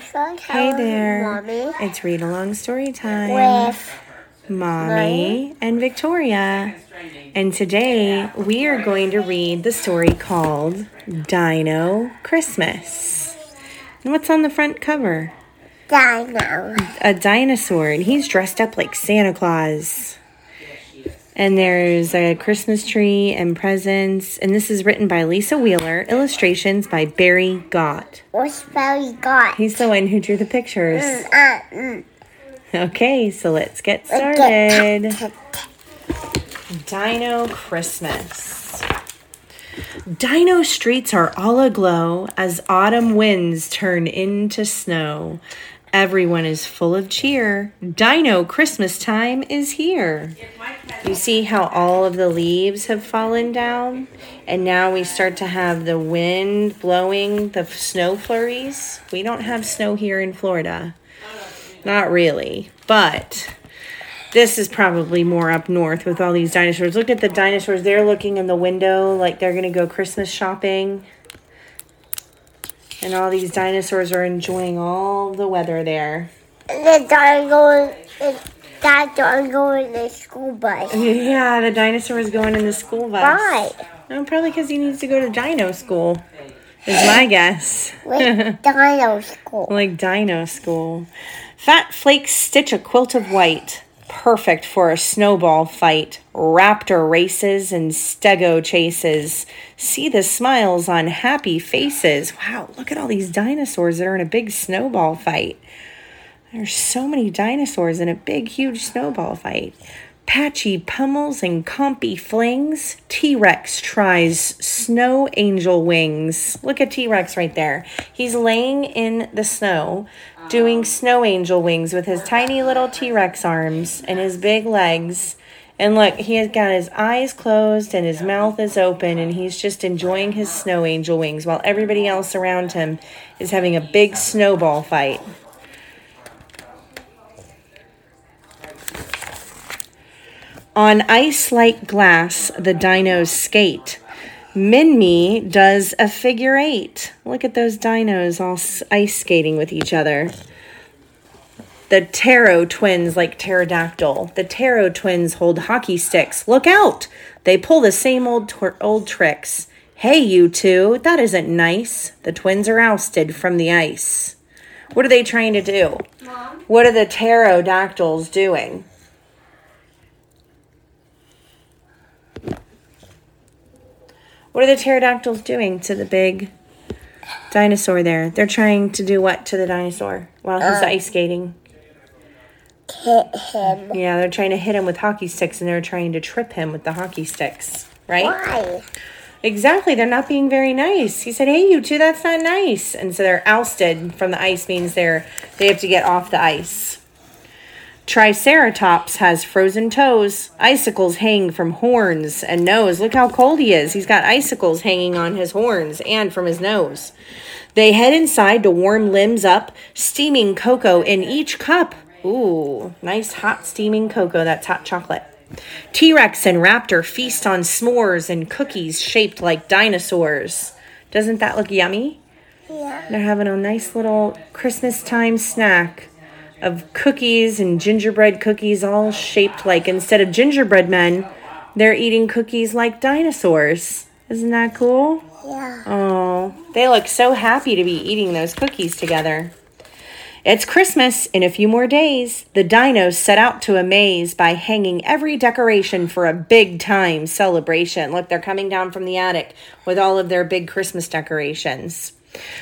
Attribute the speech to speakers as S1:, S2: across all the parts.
S1: Hi there.
S2: Mommy.
S1: It's read along story time.
S2: With
S1: Mommy and Victoria. And today we are going to read the story called Dino Christmas. And what's on the front cover?
S2: Dino.
S1: A dinosaur, and he's dressed up like Santa Claus. And there's a Christmas tree and presents. And this is written by Lisa Wheeler, illustrations by Barry Gott.
S2: What's Barry got?
S1: He's the one who drew the pictures.
S2: Uh, mm.
S1: Okay, so Let's get started. Dino Christmas. Dino streets are all aglow as autumn winds turn into snow. Everyone is full of cheer. Dino Christmas time is here. You see how all of the leaves have fallen down? And now we start to have the wind blowing the snow flurries. We don't have snow here in Florida. Not really, but this is probably more up north with all these dinosaurs. Look at the dinosaurs. They're looking in the window like they're going to go Christmas shopping. And all these dinosaurs are enjoying all the weather there.
S2: The dino. That dino in the school bus.
S1: Yeah, the dinosaur is going in the school bus.
S2: Why?
S1: No, probably because he needs to go to dino school, is my guess.
S2: With dino school.
S1: like dino school. Fat flakes stitch a quilt of white, perfect for a snowball fight. Raptor races and stego chases. See the smiles on happy faces. Wow, look at all these dinosaurs that are in a big snowball fight. There's so many dinosaurs in a big, huge snowball fight. Pachy pummels and compy flings. T Rex tries snow angel wings. Look at T Rex right there. He's laying in the snow doing snow angel wings with his tiny little T Rex arms and his big legs. And look, he has got his eyes closed and his mouth is open, and he's just enjoying his snow angel wings while everybody else around him is having a big snowball fight. On ice like glass, the dinos skate. Minmi does a figure eight. Look at those dinos all ice skating with each other. The Ptero twins like pterodactyl. The Ptero twins hold hockey sticks. Look out! They pull the same old tw- old tricks. Hey, you two, that isn't nice. The twins are ousted from the ice. What are they trying to do?
S2: Mom.
S1: What are the pterodactyls doing? What are the pterodactyls doing to the big dinosaur there? They're trying to do what to the dinosaur while he's
S2: Uh.
S1: ice skating?
S2: Hit him.
S1: Yeah, they're trying to hit him with hockey sticks and they're trying to trip him with the hockey sticks, right?
S2: Why?
S1: Exactly. They're not being very nice. He said, "Hey, you two, that's not nice." And so they're ousted from the ice means they're they have to get off the ice. Triceratops has frozen toes. Icicles hang from horns and nose. Look how cold he is. He's got icicles hanging on his horns and from his nose. They head inside to warm limbs up, steaming cocoa in each cup. Ooh, nice hot steaming cocoa. That's hot chocolate. T Rex and Raptor feast on s'mores and cookies shaped like dinosaurs. Doesn't that look yummy?
S2: Yeah.
S1: They're having a nice little Christmas time snack of cookies and gingerbread cookies, all shaped like instead of gingerbread men, they're eating cookies like dinosaurs. Isn't that cool?
S2: Yeah.
S1: Oh, they look so happy to be eating those cookies together. It's Christmas in a few more days. The dinos set out to amaze by hanging every decoration for a big time celebration. Look, they're coming down from the attic with all of their big Christmas decorations.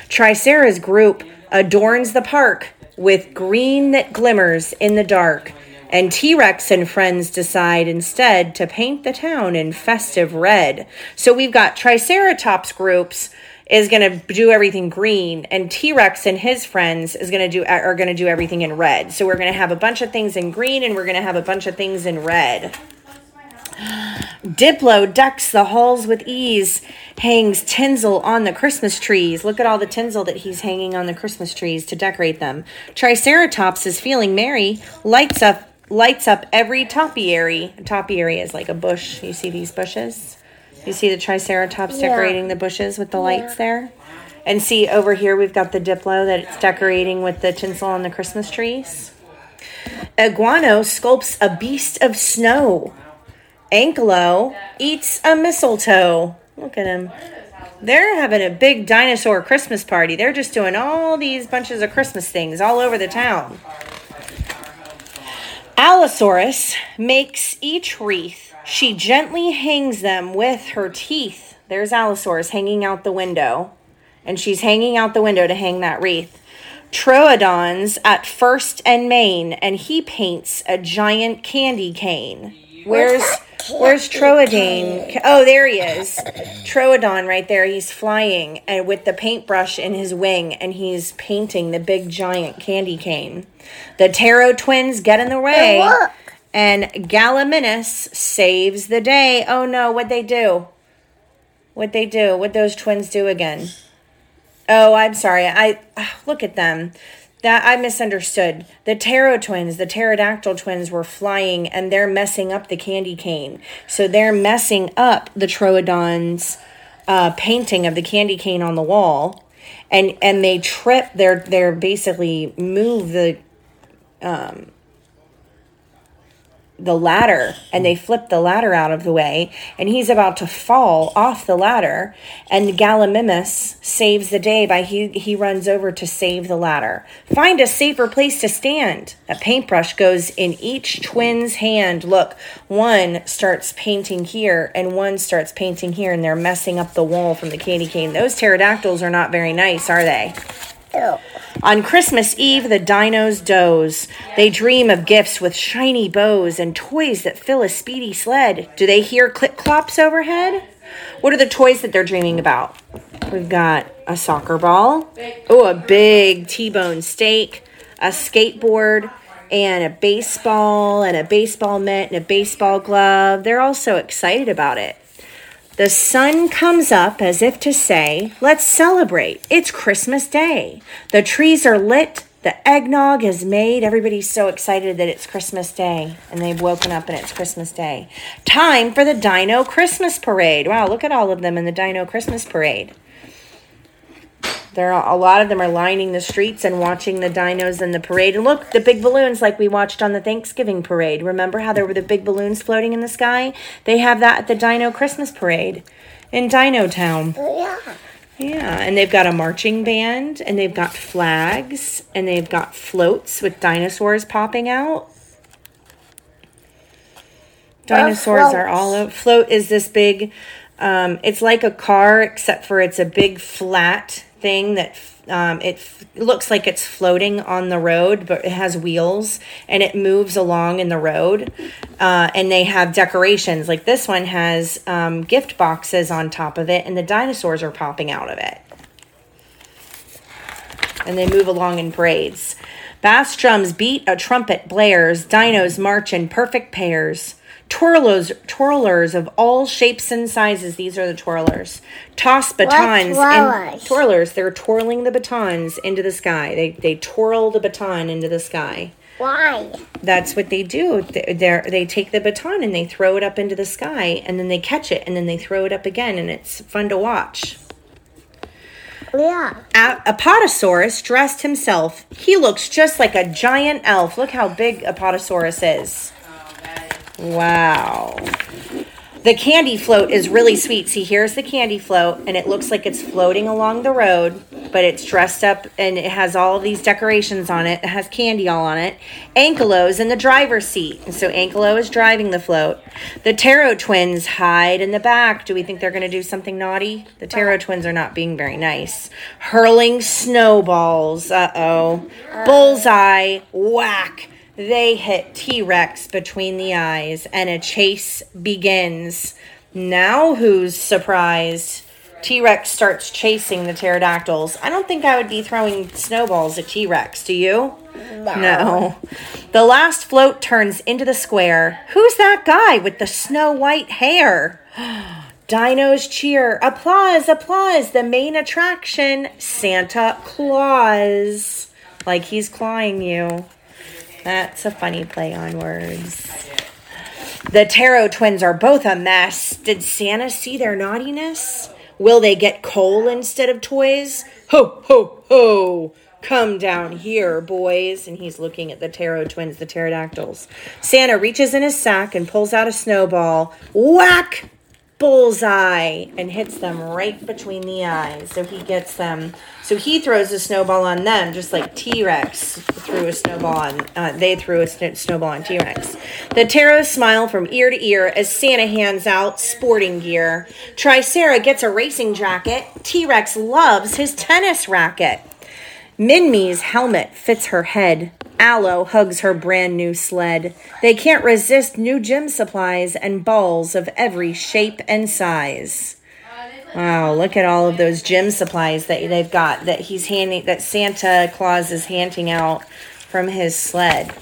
S1: Tricera's group adorns the park with green that glimmers in the dark. And T Rex and friends decide instead to paint the town in festive red. So we've got Triceratops groups is going to do everything green and T-Rex and his friends is going to do are going to do everything in red. So we're going to have a bunch of things in green and we're going to have a bunch of things in red. Diplo ducks the halls with ease, hangs tinsel on the Christmas trees. Look at all the tinsel that he's hanging on the Christmas trees to decorate them. Triceratops is feeling merry, lights up lights up every topiary. A topiary is like a bush. You see these bushes? You see the Triceratops
S2: Yeah.
S1: decorating the bushes with the lights there? And see over here, we've got the Diplo that it's decorating with the tinsel on the Christmas trees. Iguano sculpts a beast of snow. Ankylo eats a mistletoe. Look at him. They're having a big dinosaur Christmas party. They're just doing all these bunches of Christmas things all over the town. Allosaurus makes each wreath. She gently hangs them with her teeth. There's Allosaurus hanging out the window, and she's hanging out the window to hang that wreath. Troodon's at first and main, and he paints a giant candy cane. Where's where's Troodon? Oh, there he is. Troodon right there. He's flying and with the paintbrush in his wing, and he's painting the big giant candy cane. The Ptero twins get in the way,
S2: look.
S1: and Gallimimus saves the day. Oh no, what'd they do? What'd they do? What'd those twins do again? Oh, I'm sorry. I ah, look at them. That I misunderstood. The Ptero twins, the pterodactyl twins were flying and they're messing up the candy cane. So they're messing up the Troodon's uh, painting of the candy cane on the wall. And and they trip they're they're basically move the the ladder and they flip the ladder out of the way and he's about to fall off the ladder and Gallimimus saves the day by he he runs over to save the ladder. Find a safer place to stand. A paintbrush goes in each twin's hand. Look one starts painting here and one starts painting here and they're messing up the wall from the candy cane. Those pterodactyls are not very nice are they?
S2: Ew.
S1: On Christmas Eve, the dinos doze. They dream of gifts with shiny bows and toys that fill a speedy sled. Do they hear clip clops overhead? What are the toys that they're dreaming about? We've got a soccer ball, oh, a big T bone steak, a skateboard, and a baseball, and a baseball mitt, and a baseball glove. They're all so excited about it. The sun comes up as if to say, Let's celebrate. It's Christmas Day. The trees are lit. The eggnog is made. Everybody's so excited that it's Christmas Day and they've woken up and it's Christmas Day. Time for the Dino Christmas Parade. Wow, look at all of them in the Dino Christmas Parade. There are a lot of them are lining the streets and watching the dinos and the parade. And look, the big balloons like we watched on the Thanksgiving parade. Remember how there were the big balloons floating in the sky? They have that at the Dino Christmas parade in Dino Town.
S2: Yeah.
S1: Yeah, and they've got a marching band and they've got flags and they've got floats with dinosaurs popping out. Dinosaurs are all out. Float is this big um, it's like a car except for it's a big flat thing that um, it f- looks like it's floating on the road, but it has wheels and it moves along in the road. Uh, and they have decorations. Like this one has um, gift boxes on top of it, and the dinosaurs are popping out of it. And they move along in parades. Bass drums beat, a trumpet blares, dinos march in perfect pairs. Twirlers, twirlers of all shapes and sizes. These are the twirlers. Toss batons.
S2: twirlers?
S1: twirlers. They're twirling the batons into the sky. They they twirl the baton into the sky.
S2: Why?
S1: That's what they do. They they're, they take the baton and they throw it up into the sky, and then they catch it, and then they throw it up again, and it's fun to watch.
S2: Yeah.
S1: A- Apatosaurus dressed himself. He looks just like a giant elf. Look how big Apatosaurus is. Oh, wow. The candy float is really sweet. See, here's the candy float, and it looks like it's floating along the road, but it's dressed up and it has all these decorations on it. It has candy all on it. Ankylo's in the driver's seat, and so Ankylo is driving the float. The Ptero twins hide in the back. Do we think they're going to do something naughty? The Ptero twins are not being very nice. Hurling snowballs. Uh oh. Bullseye. Whack. They hit T Rex between the eyes, and a chase begins. Now, who's surprised? T Rex starts chasing the pterodactyls. I don't think I would be throwing snowballs at T Rex. Do you? No. The last float turns into the square. Who's that guy with the snow white hair? Dinos cheer. Applause, applause. The main attraction, Santa Claws. Like he's clawing you. That's a funny play on words. The Ptero twins are both a mess. Did Santa see their naughtiness? Will they get coal instead of toys? Ho, ho, ho! Come down here, boys. And he's looking at the Ptero twins, the pterodactyls. Santa reaches in his sack and pulls out a snowball. Whack! Bullseye and hits them right between the eyes. So he gets them. So he throws a snowball on them, just like T Rex threw a snowball on. Uh, they threw a sn- snowball on T Rex. The Ptero smile from ear to ear as Santa hands out sporting gear. Tricera gets a racing jacket. T Rex loves his tennis racket. Minmi's helmet fits her head. Allo hugs her brand new sled. They can't resist new gym supplies and balls of every shape and size. Wow, look at all of those gym supplies that they've got that he's handing that Santa Claus is handing out from his sled.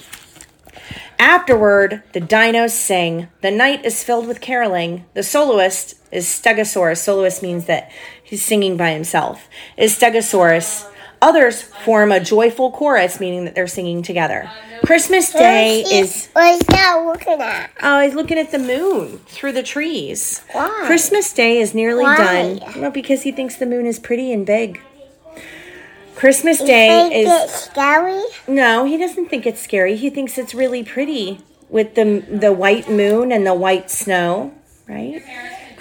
S1: Afterward, the dinos sing. The night is filled with caroling. The soloist is Stegosaurus. Soloist means that he's singing by himself. Is Stegosaurus. Others form a joyful chorus, meaning that they're singing together. Christmas Day is.
S2: That looking at?
S1: Oh, he's looking at the moon through the trees.
S2: Why?
S1: Christmas Day is nearly
S2: Why?
S1: done. Well, because he thinks the moon is pretty and big. Christmas
S2: You
S1: Day is.
S2: it's scary?
S1: No, he doesn't think it's scary. He thinks it's really pretty with the the white moon and the white snow, right?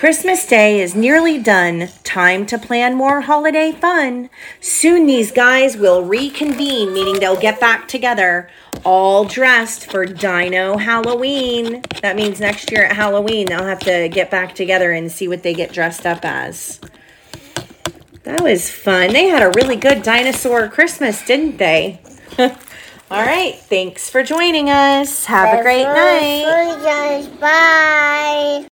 S1: Christmas Day is nearly done. Time to plan more holiday fun. Soon these guys will reconvene, meaning they'll get back together, all dressed for Dino Halloween. That means next year at Halloween they'll have to get back together and see what they get dressed up as. That was fun. They had a really good dinosaur Christmas, didn't they? All right. Thanks for joining us. Have a great night.
S2: Bye.